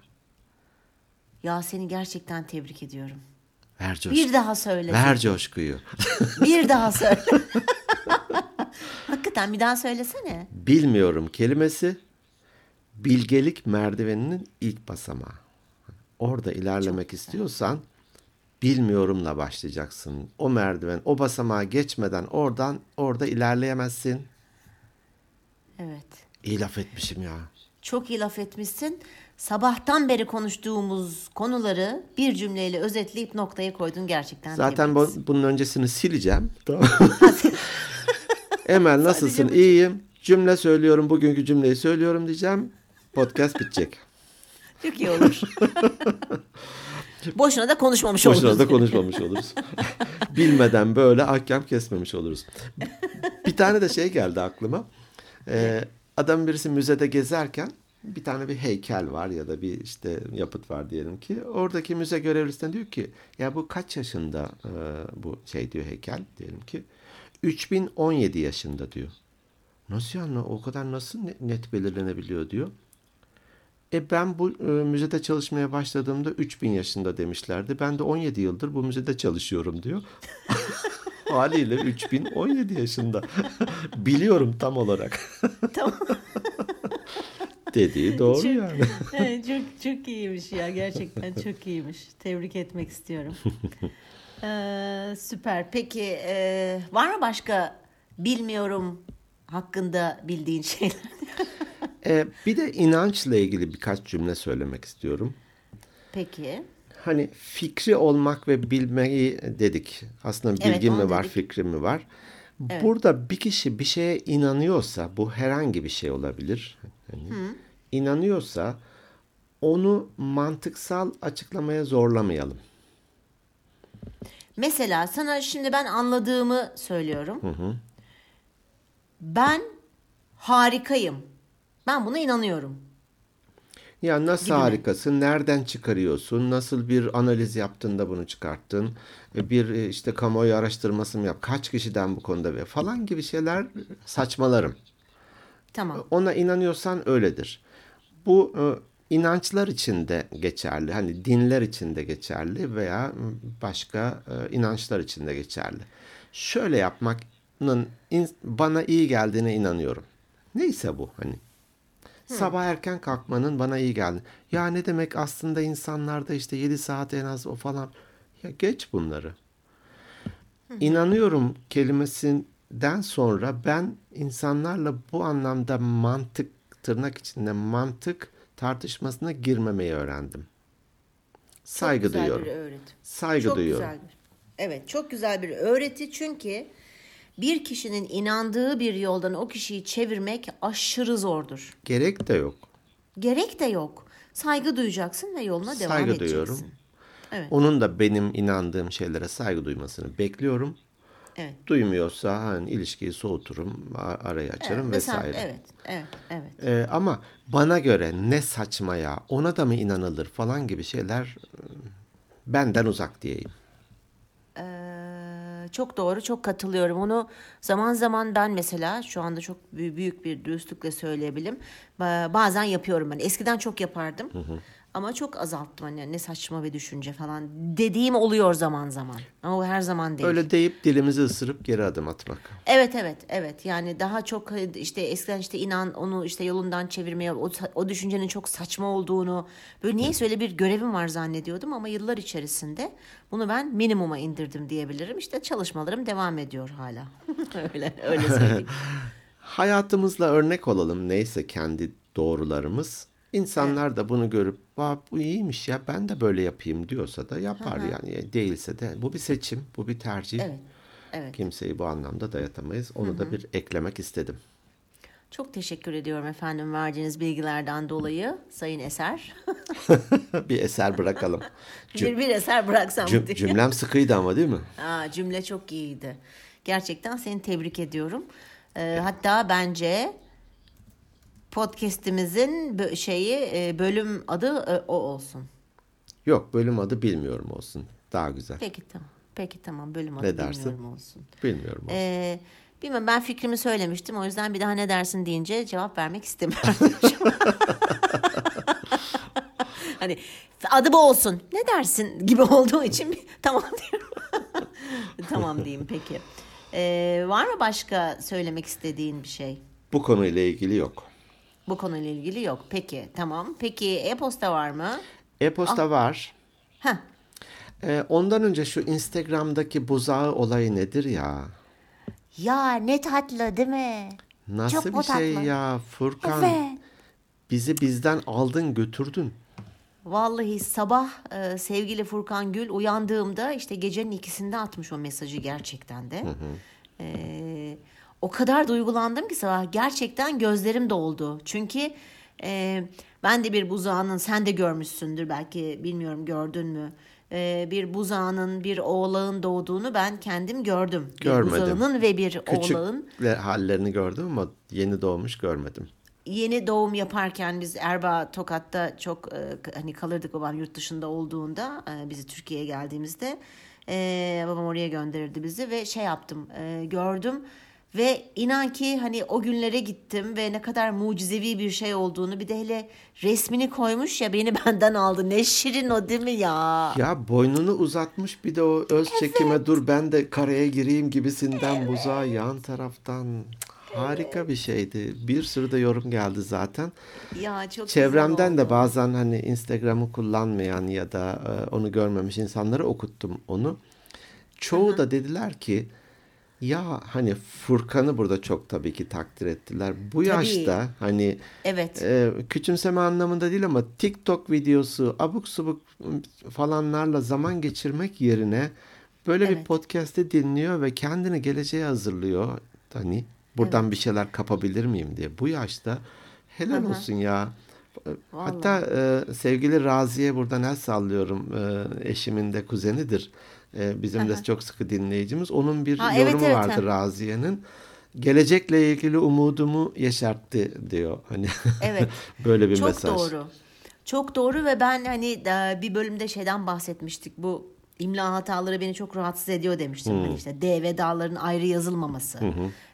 Ya seni gerçekten tebrik ediyorum. Ver coşku. Bir daha söyle. Ver coşkuyu. Bir daha söyle. Hakikaten bir daha söylesene. Bilmiyorum kelimesi bilgelik merdiveninin ilk basamağı. Orada ilerlemek istiyorsan bilmiyorumla başlayacaksın. O merdiven, o basamağı geçmeden oradan orada ilerleyemezsin. Evet. İyi laf etmişim ya. Çok iyi laf etmişsin. Sabahtan beri konuştuğumuz konuları bir cümleyle özetleyip noktaya koydun gerçekten. Zaten bu, bunun öncesini sileceğim. Tamam. Emel nasılsın? İyiyim. Cümle söylüyorum. Bugünkü cümleyi söylüyorum diyeceğim. Podcast bitecek. Çok iyi olur. Boşuna da konuşmamış Boşuna oluruz. da konuşmamış oluruz. Bilmeden böyle ahkam kesmemiş oluruz. Bir tane de şey geldi aklıma. Ee, adam birisi müzede gezerken bir tane bir heykel var ya da bir işte yapıt var diyelim ki. Oradaki müze görevlisinden diyor ki ya bu kaç yaşında e, bu şey diyor heykel diyelim ki. 3017 yaşında diyor. Nasıl yani o kadar nasıl ne- net belirlenebiliyor diyor. E ben bu e, müzede çalışmaya başladığımda 3000 yaşında demişlerdi. Ben de 17 yıldır bu müzede çalışıyorum diyor. Haliyle 3017 yaşında. Biliyorum tam olarak. Tamam. Dediği doğru Çok- yani. Evet, çok çok iyiymiş ya gerçekten çok iyiymiş. Tebrik etmek istiyorum. Ee, süper. Peki e, var mı başka bilmiyorum hakkında bildiğin şeyler? E, bir de inançla ilgili birkaç cümle söylemek istiyorum. Peki. Hani fikri olmak ve bilmeyi dedik. Aslında Evet, bilgim onu mi var, dedik. fikrim mi var? Burada bir kişi bir şeye inanıyorsa, bu herhangi bir şey olabilir. Hani inanıyorsa onu mantıksal açıklamaya zorlamayalım. Mesela sana şimdi ben anladığımı söylüyorum. Ben harikayım. Ben buna inanıyorum. Ya nasıl Gibi mi? harikasın? Nereden çıkarıyorsun? Nasıl bir analiz yaptın da bunu çıkarttın? E, Bir e, işte kamuoyu araştırması mı yap? Kaç kişiden bu konuda ve falan gibi şeyler saçmalarım. Tamam. Ona inanıyorsan öyledir. Bu inançlar için de geçerli. Hani dinler için de geçerli veya başka inançlar için de geçerli. Şöyle yapmanın bana iyi geldiğine inanıyorum. Neyse bu hani. Sabah erken kalkmanın bana iyi geldi. Ya ne demek aslında insanlarda işte 7 saat en az o falan. Ya geç bunları. İnanıyorum kelimesinden sonra ben insanlarla bu anlamda mantık tırnak içinde mantık tartışmasına girmemeyi öğrendim. Saygı çok güzel duyuyorum. bir öğreti. Saygı çok duyuyorum. güzel bir. Evet, çok güzel bir öğreti çünkü bir kişinin inandığı bir yoldan o kişiyi çevirmek aşırı zordur. Gerek de yok. Gerek de yok. Saygı duyacaksın ve yoluna devam Saygı edeceksin. duyuyorum. Evet. Onun da benim inandığım şeylere saygı duymasını bekliyorum. Evet. Duymuyorsa hani ilişkiyi soğuturum, arayı açarım Ve sen- vesaire. evet, evet, evet. Ee, ama bana göre ne saçma ya, ona da mı inanılır falan gibi şeyler e, benden uzak diyeyim. Ee, çok doğru, çok katılıyorum. Onu zaman zaman ben mesela şu anda çok bü- büyük bir dürüstlükle söyleyebilirim. Ba- Bazen yapıyorum ben. Eskiden çok yapardım. Ama çok azalttım hani ne saçma bir düşünce falan dediğim oluyor zaman zaman. Ama o her zaman değil. Öyle deyip dilimizi ısırıp geri adım atmak. Evet evet evet yani daha çok işte eskiden işte inan onu işte yolundan çevirmeye o, o düşüncenin çok saçma olduğunu böyle niyeyse öyle bir görevim var zannediyordum ama yıllar içerisinde bunu ben minimuma indirdim diyebilirim. İşte çalışmalarım devam ediyor hala. öyle öyle söyleyeyim. Hayatımızla örnek olalım neyse kendi doğrularımız. İnsanlar da bunu görüp "Aa, bu iyiymiş ya ben de böyle yapayım diyorsa da yapar yani. Değilse de bu bir seçim, bu bir tercih. Evet. Evet. Kimseyi bu anlamda dayatamayız. Onu da bir eklemek istedim. Çok teşekkür ediyorum efendim verdiğiniz bilgilerden dolayı Sayın Eser. bir eser bırakalım. Cüm- bir, bir eser bıraksam cüm- diye. cümlem sıkıydı ama değil mi? Aa, cümle çok iyiydi. Gerçekten seni tebrik ediyorum. Ee, hatta bence podcast'imizin şeyi e, bölüm adı e, o olsun. Yok bölüm adı bilmiyorum olsun. Daha güzel. Peki tamam. Peki tamam bölüm adı Ne dersin? bilmiyorum olsun. Bilmiyorum olsun. Ee, bilmem ben fikrimi söylemiştim. O yüzden bir daha ne dersin deyince cevap vermek istemiyorum. hani adı bu olsun. Ne dersin gibi olduğu için tamam diyorum. tamam diyeyim peki. Ee, var mı başka söylemek istediğin bir şey? Bu konuyla ilgili yok. Bu konuyla ilgili yok. Peki tamam. Peki e-posta var mı? E-posta var. Heh. Ee, ondan önce şu Instagram'daki buzağı olayı nedir ya? Ya ne tatlı değil mi? Nasıl Çok bir şey tatlı. ya Furkan? Evet. bizi bizden aldın götürdün. Vallahi sabah e, sevgili Furkan Gül uyandığımda işte gecenin ikisinde atmış o mesajı gerçekten de. E, o kadar duygulandım ki sabah gerçekten gözlerim doldu. Çünkü e, ben de bir buzağının sen de görmüşsündür belki bilmiyorum gördün mü? E, bir buzağının bir oğlağın doğduğunu ben kendim gördüm. Bir Görmedim. buzağının ve bir Küçük oğlağın hallerini gördüm ama yeni doğmuş görmedim. yeni doğum yaparken biz Erbaa Tokat'ta çok e, hani kalırdık babam yurt dışında olduğunda e, bizi Türkiye'ye geldiğimizde e, babam oraya gönderirdi bizi ve şey yaptım e, gördüm ve inan ki hani o günlere gittim ve ne kadar mucizevi bir şey olduğunu bir de hele resmini koymuş ya beni benden aldı ne şirin o değil mi ya? Ya boynunu uzatmış bir de o öz çekime dur ben de karaya gireyim gibisinden buzağa yan taraftan harika bir şeydi. Bir sürü de yorum geldi zaten. Ya çok Çevremden de bazen hani Instagram'ı kullanmayan ya da e, onu görmemiş insanlara okuttum onu. Çoğu da dediler ki ya hani Furkan'ı burada çok tabii ki takdir ettiler. Bu yaşta hani Evet. e, küçümseme anlamında değil ama TikTok videosu abuk subuk falanlarla zaman geçirmek yerine böyle bir Evet. podcast'i dinliyor ve kendini geleceğe hazırlıyor. Hani buradan bir şeyler kapabilir miyim diye. Bu yaşta helal olsun ya. Hatta e, sevgili Razi'ye buradan el sallıyorum. E, eşimin de kuzenidir. E, bizim de çok sıkı dinleyicimiz. Onun bir Ha, evet, yorumu evet, vardı ha. Raziye'nin. Gelecekle ilgili umudumu yeşertti diyor. Hani Evet. böyle bir Çok mesaj. doğru. Çok doğru ve ben hani bir bölümde şeyden bahsetmiştik. Bu imla hataları beni çok rahatsız ediyor demiştim. Hani işte D ve D'ların ayrı yazılmaması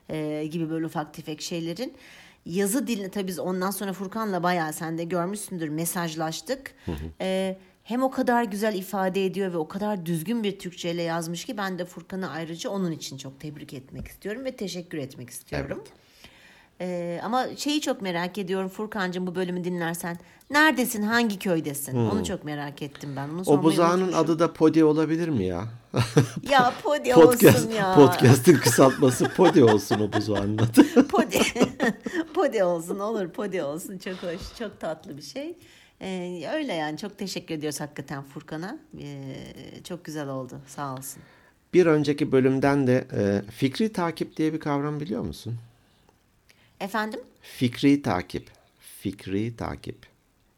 e, gibi böyle ufak tefek şeylerin. Yazı dilini tabii biz ondan sonra Furkan'la bayağı sen de görmüşsündür mesajlaştık. E, hem o kadar güzel ifade ediyor ve o kadar düzgün bir Türkçeyle yazmış ki ben de Furkan'ı ayrıca onun için çok tebrik etmek istiyorum ve teşekkür etmek istiyorum. Ee, ama şeyi çok merak ediyorum Furkan'cığım bu bölümü dinlersen. Neredesin? Hangi köydesin? Onu çok merak ettim ben. Onu Hmm. O buzağının adı da Podi olabilir mi ya? Ya Podi Podcast, olsun ya. podcast'in kısaltması Podi olsun o buzağının adı. Podi. Podi olsun olur. Podi olsun. Çok hoş. Çok tatlı bir şey. Ee, öyle yani. Çok teşekkür ediyoruz hakikaten Furkan'a. Ee, çok güzel oldu. Sağ olsun. Bir önceki bölümden de e, fikri takip diye bir kavram biliyor musun? Efendim? Fikri takip. Fikri takip.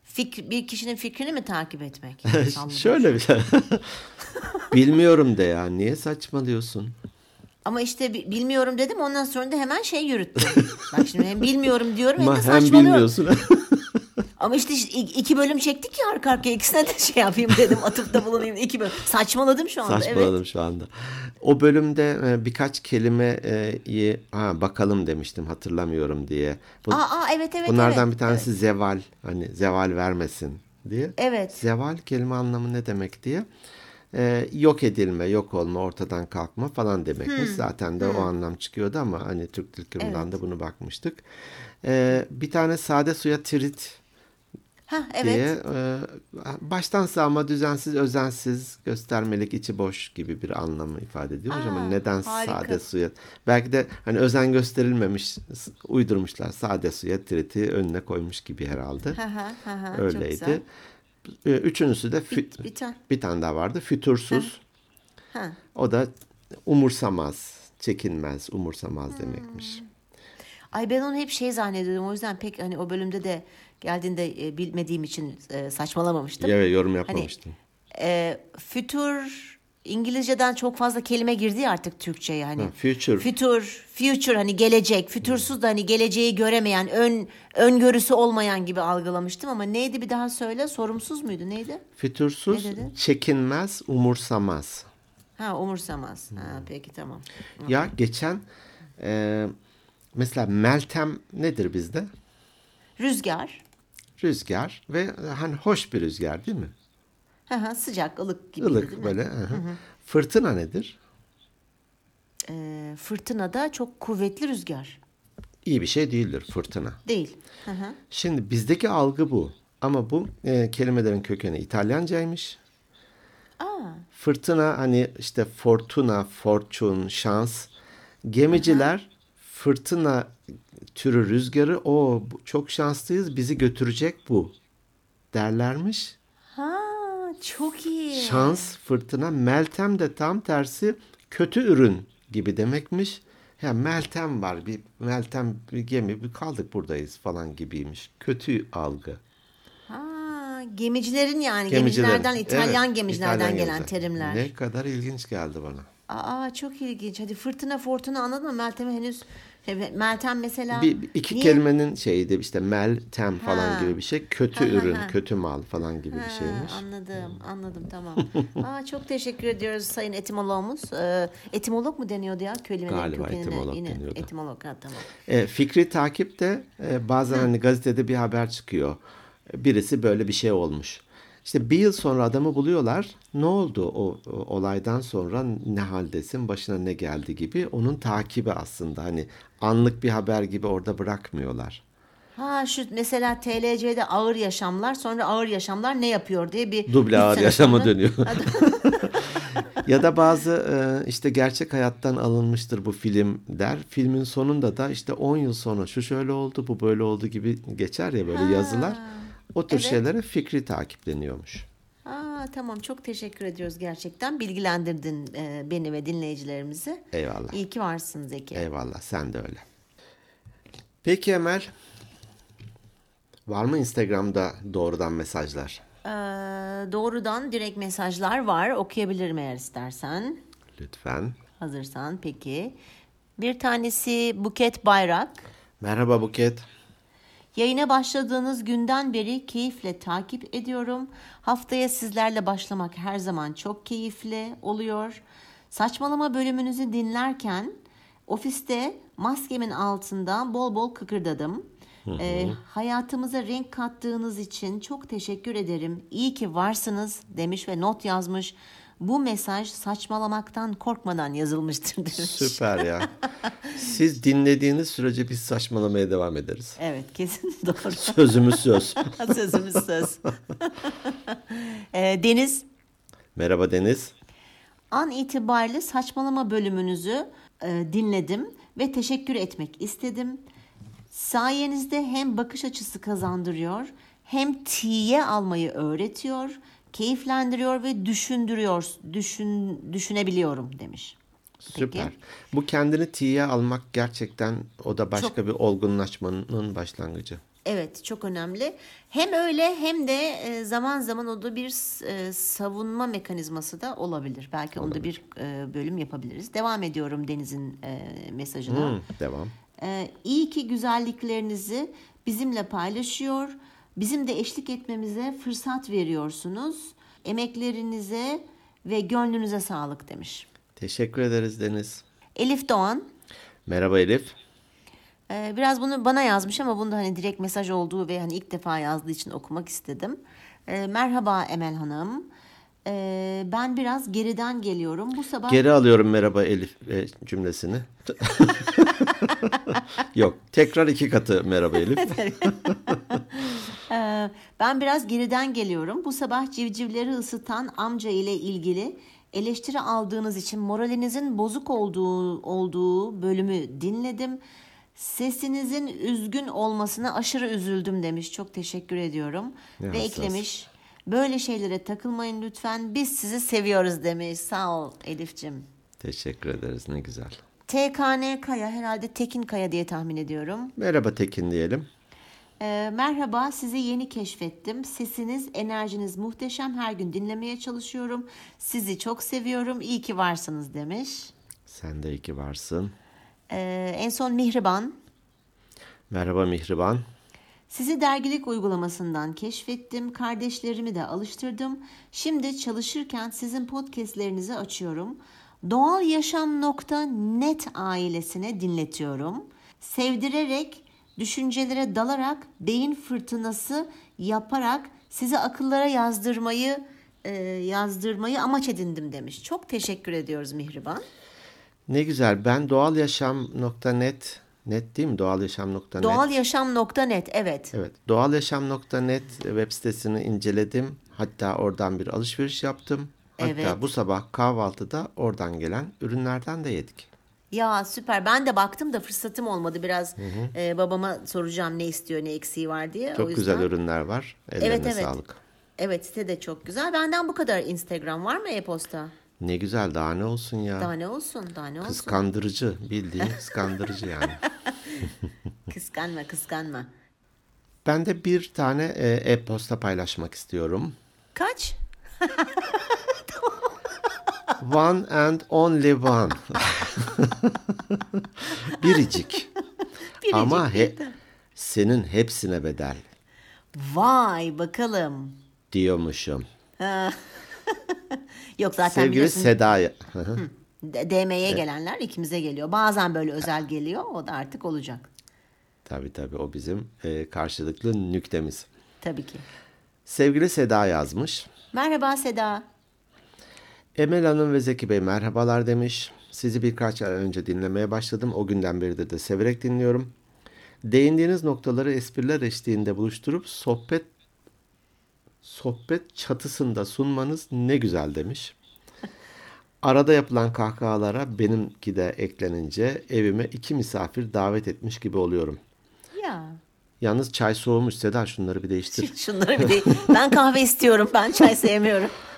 Fikr, bir kişinin fikrini mi takip etmek? Şöyle bir şey. Bilmiyorum de ya. Niye saçmalıyorsun? Ama işte bi- bilmiyorum dedim ondan sonra da hemen şey yürüttüm. Bak şimdi hem bilmiyorum diyorum hem de hem saçmalıyorum. bilmiyorsun. Ama işte iki bölüm çektik ya arka arkaya ikisine de şey yapayım dedim atıfta bulunayım. iki bölüm. Saçmaladım şu anda Saçmaladım evet. şu anda. O bölümde e, birkaç kelimeyi ha, bakalım demiştim hatırlamıyorum diye. Bu, Aa, aa evet evet bunlardan evet. bir tanesi zeval. Hani zeval vermesin diye. Evet. Zeval kelime anlamı ne demek diye. E, yok edilme, yok olma, ortadan kalkma falan demekmiş. Hmm. Zaten de o anlam çıkıyordu ama hani Türk Dil Kurumu'ndan da bunu bakmıştık. E, bir tane sade suya tirit Ha evet. diye e, baştan sağma düzensiz, özensiz, göstermelik, içi boş gibi bir anlamı ifade ediyormuş ama Aa, neden harika. sade suya? Belki de hani özen gösterilmemiş, uydurmuşlar. Sade suya triti önüne koymuş gibi herhalde. Öyleydi. Üçüncüsü de fü- Bir, bir tane. bir tane daha vardı. Fütursuz. Ha. O da umursamaz, çekinmez, umursamaz demekmiş. Ay ben onu hep şey zannediyordum. O yüzden pek hani o bölümde de geldiğinde e, bilmediğim için e, saçmalamamıştım. Evet, yorum Hani yapmamıştım. e, future İngilizceden çok fazla kelime girdi ya artık Türkçe'ye hani. Ha, future. Future, future hani gelecek. Fütursuz da hani geleceği göremeyen, ön öngörüsü olmayan gibi algılamıştım ama neydi bir daha söyle? Sorumsuz muydu? Neydi? Fütursuz, Ne dedi? çekinmez, umursamaz. Ha umursamaz. Ha peki tamam. Ya geçen e, mesela Meltem nedir bizde? Rüzgar. Rüzgar ve e, hani hoş bir rüzgar değil mi? Ha ha sıcak, ılık gibi değil Ilık mi? böyle. hı hı. Fırtına nedir? Ee, fırtınada çok kuvvetli rüzgar. İyi bir şey değildir fırtına. Değil. Hı hı. Şimdi bizdeki algı bu. Ama bu e, kelimelerin kökeni İtalyancaymış. Aa, Fırtına hani işte fortuna, fortune, şans. Gemiciler fırtına türü rüzgarı o çok şanslıyız bizi götürecek bu derlermiş. Ha çok iyi. Şans, fırtına, Meltem de tam tersi kötü ürün gibi demekmiş. Ya Meltem var bir Meltem bir gemi bir kaldık buradayız falan gibiymiş. Kötü algı. Ha, gemicilerin yani Gemicilerin. gemicilerden İtalyan Evet, gemicilerden İtalyan gelen gemiciler. terimler. Ne kadar ilginç geldi bana. Aa çok ilginç. Hadi fırtına fortuna anladın mı? Meltem'e henüz Meltem mesela Bir, bir- iki niye- kelimenin şeydi işte Meltem falan Ha. gibi bir şey. Kötü Ha, ha, ürün, ha. kötü mal falan gibi bir Ha, şeymiş. anladım, anladım tamam. Aa, çok teşekkür ediyoruz sayın etimologumuz. Ee, etimolog mu deniyordu ya kelimelerin Galiba kökenine? etimolog Yine deniyordu. Etimolog ha tamam. E, fikri takip de e, bazen hani gazetede bir haber çıkıyor. Birisi böyle bir şey olmuş. İşte bir yıl sonra adamı buluyorlar. Ne oldu o, o olaydan sonra ne haldesin, başına ne geldi gibi. Onun takibi aslında hani anlık bir haber gibi orada bırakmıyorlar. Ha şu mesela TLC'de ağır yaşamlar sonra ağır yaşamlar ne yapıyor diye bir Duble ağır yaşama sonra- dönüyor. ya da bazı e, işte gerçek hayattan alınmıştır bu film der. Filmin sonunda da işte 10 yıl sonra şu şöyle oldu, bu böyle oldu gibi geçer ya böyle yazılar. O tür evet. şeylere fikri takipleniyormuş. Aa, tamam çok teşekkür ediyoruz gerçekten. Bilgilendirdin e, beni ve dinleyicilerimizi. Eyvallah. İyi ki varsın Zeki. Eyvallah sen de öyle. Peki Emel. Var mı Instagram'da doğrudan mesajlar? Ee, doğrudan direkt mesajlar var. Okuyabilirim eğer istersen. Lütfen. Hazırsan peki. Bir tanesi Buket Bayrak. Merhaba Buket. Yayına başladığınız günden beri keyifle takip ediyorum. Haftaya sizlerle başlamak her zaman çok keyifli oluyor. Saçmalama bölümünüzü dinlerken ofiste maskemin altında bol bol kıkırdadım. Ee, hayatımıza renk kattığınız için çok teşekkür ederim. İyi ki varsınız demiş ve not yazmış. Bu mesaj saçmalamaktan korkmadan yazılmıştır demiş. Süper ya. Siz dinlediğiniz sürece biz saçmalamaya devam ederiz. Evet kesin doğru. Sözümüz söz. Sözümüz söz. Ee, Deniz Merhaba Deniz. an itibariyle saçmalama bölümünüzü e, dinledim ve teşekkür etmek istedim. Sayenizde hem bakış açısı kazandırıyor hem tiye almayı öğretiyor, keyiflendiriyor ve düşündürüyor, düşün, düşünebiliyorum demiş. Süper. Peki. Bu kendini tiye almak gerçekten o da başka bir olgunlaşmanın başlangıcı. Evet çok önemli. Hem öyle hem de e, zaman zaman o da bir e, savunma mekanizması da olabilir. Belki onda bir e, bölüm yapabiliriz. Devam ediyorum Deniz'in mesajına. Hı, devam. İyi ki güzelliklerinizi bizimle paylaşıyor. Bizim de eşlik etmemize fırsat veriyorsunuz. Emeklerinize ve gönlünüze sağlık demiş. Teşekkür ederiz Deniz. Elif Doğan Merhaba Elif. e, biraz bunu bana yazmış ama bunda hani direkt mesaj olduğu ve hani ilk defa yazdığı için okumak istedim. E, merhaba Emel Hanım. E, ben biraz geriden geliyorum. Bu sabah Geri alıyorum merhaba Elif e, cümlesini. Yok tekrar iki katı merhaba Elif. Ee, Ben biraz geriden geliyorum. Bu sabah civcivleri ısıtan amca ile ilgili eleştiri aldığınız için moralinizin bozuk olduğu olduğu bölümü dinledim. Sesinizin üzgün olmasına aşırı üzüldüm demiş. Çok teşekkür ediyorum. Ne Ve hassas. eklemiş. Böyle şeylere takılmayın lütfen. Biz sizi seviyoruz demiş. Sağ ol Elif'cim. Teşekkür ederiz ne güzel. TKN Kaya herhalde Tekin Kaya diye tahmin ediyorum. Merhaba Tekin diyelim. Ee, merhaba, sizi yeni keşfettim. Sesiniz, enerjiniz muhteşem. Her gün dinlemeye çalışıyorum. Sizi çok seviyorum. İyi ki varsınız demiş. Sen de iyi ki varsın. Ee, en son Mihriban. Merhaba Mihriban. Sizi dergilik uygulamasından keşfettim. Kardeşlerimi de alıştırdım. Şimdi çalışırken sizin podcastlerinizi açıyorum. Doğal Yaşam.net ailesine dinletiyorum. Sevdirerek, düşüncelere dalarak, beyin fırtınası yaparak sizi akıllara yazdırmayı e, yazdırmayı amaç edindim demiş. Çok teşekkür ediyoruz Mihriban. Ne güzel. Ben doğalyaşam.net net değil mi? Doğalyaşam.net. Doğalyaşam.net evet. Evet. Doğalyaşam.net web sitesini inceledim. Hatta oradan bir alışveriş yaptım. Hatta Evet. bu sabah kahvaltıda oradan gelen ürünlerden de yedik. Ya süper. Ben de baktım da fırsatım olmadı. Biraz e, babama soracağım ne istiyor, ne eksiği var diye. Çok o güzel ürünler var. Ellerine Evet evet. sağlık. Evet site de çok güzel. Benden bu kadar Instagram var mı e-posta? Ne güzel daha ne olsun ya. Daha ne olsun, daha ne olsun. Kıskandırıcı bildiğin kıskandırıcı yani. Kıskanma, kıskanma. Ben de bir tane e, e-posta paylaşmak istiyorum. Kaç? One and only one. Biricik. Biricik Ama he- senin hepsine bedel Vay bakalım. diyormuşum. Yok zaten Sevgili biliyorsun Seda'ya. DM'ye gelenler ikimize geliyor. Bazen böyle özel geliyor. O da artık olacak. tabii tabii o bizim e, karşılıklı nüktemiz. Tabii ki. Sevgili Seda yazmış. Merhaba Seda. Emel Hanım ve Zeki Bey merhabalar demiş. Sizi birkaç ay önce dinlemeye başladım. O günden beridir de severek dinliyorum. Değindiğiniz noktaları espriler eşliğinde buluşturup sohbet sohbet çatısında sunmanız ne güzel demiş. Arada yapılan kahkahalara benimki de eklenince evime iki misafir davet etmiş gibi oluyorum. Ya. Yalnız çay soğumuş Seda şunları bir değiştir. Şunları bir de ben kahve istiyorum. Ben çay sevmiyorum.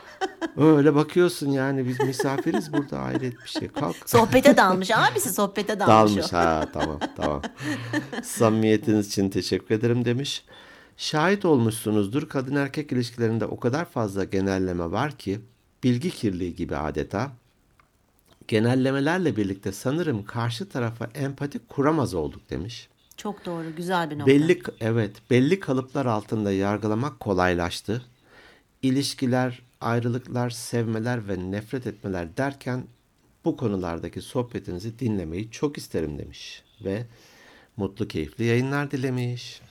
Öyle bakıyorsun yani biz misafiriz burada ayrı bir şey. Kalk. Sohbete dalmış. Abisi sohbete dalmış. Dalmış o. ha tamam tamam. Samimiyetiniz için teşekkür ederim demiş. Şahit olmuşsunuzdur kadın erkek ilişkilerinde o kadar fazla genelleme var ki bilgi kirliliği gibi adeta. Genellemelerle birlikte sanırım karşı tarafa empati kuramaz olduk demiş. Çok doğru. Güzel bir nokta. Belli evet belli kalıplar altında yargılamak kolaylaştı. İlişkiler, ayrılıklar, sevmeler ve nefret etmeler derken bu konulardaki sohbetinizi dinlemeyi çok isterim demiş ve mutlu keyifli yayınlar dilemiş.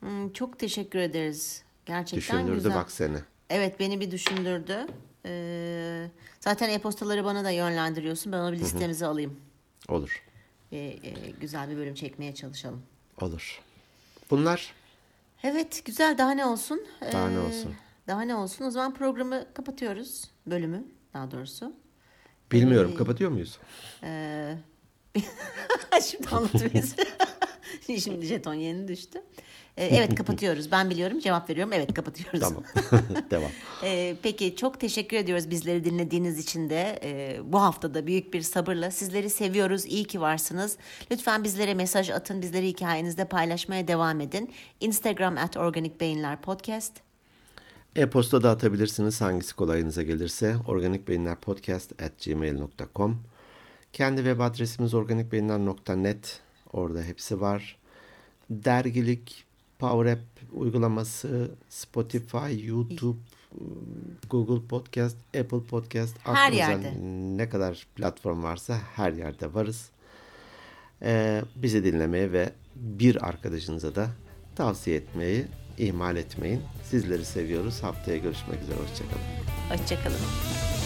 Hmm, çok teşekkür ederiz. Gerçekten Düşündürdü güzel. bak seni. Evet beni bir düşündürdü. Ee, zaten e-postaları bana da yönlendiriyorsun. Ben onu bir listemize alayım. Olur. Ve e, güzel bir bölüm çekmeye çalışalım. Olur. Bunlar Evet güzel daha ne olsun? Daha ne Ee, olsun? Daha ne olsun? O zaman programı kapatıyoruz. Bölümü daha doğrusu. bilmiyorum kapatıyor muyuz? Ee, Şimdi anlatmayız. Şimdi jeton yeni düştü. Ee, evet kapatıyoruz. Ben biliyorum cevap veriyorum. Evet kapatıyoruz. Tamam. Devam. Ee, peki çok teşekkür ediyoruz bizleri dinlediğiniz için de. Ee, bu haftada büyük bir sabırla sizleri seviyoruz. İyi ki varsınız. Lütfen bizlere mesaj atın. Bizleri hikayenizde paylaşmaya devam edin. Instagram at Organik Beyinler Podcast. E-posta da atabilirsiniz hangisi kolayınıza gelirse. organikbeyinlerpodcast@gmail.com. Kendi web adresimiz organikbeyinler.net. Orada hepsi var. Dergilik, Power App uygulaması, Spotify, YouTube, Google Podcast, Apple Podcast. Her yerde. Ne kadar platform varsa her yerde varız. Ee, bizi dinlemeye ve bir arkadaşınıza da tavsiye etmeyi ihmal etmeyin. Sizleri seviyoruz. Haftaya görüşmek üzere. Hoşçakalın. Hoşçakalın.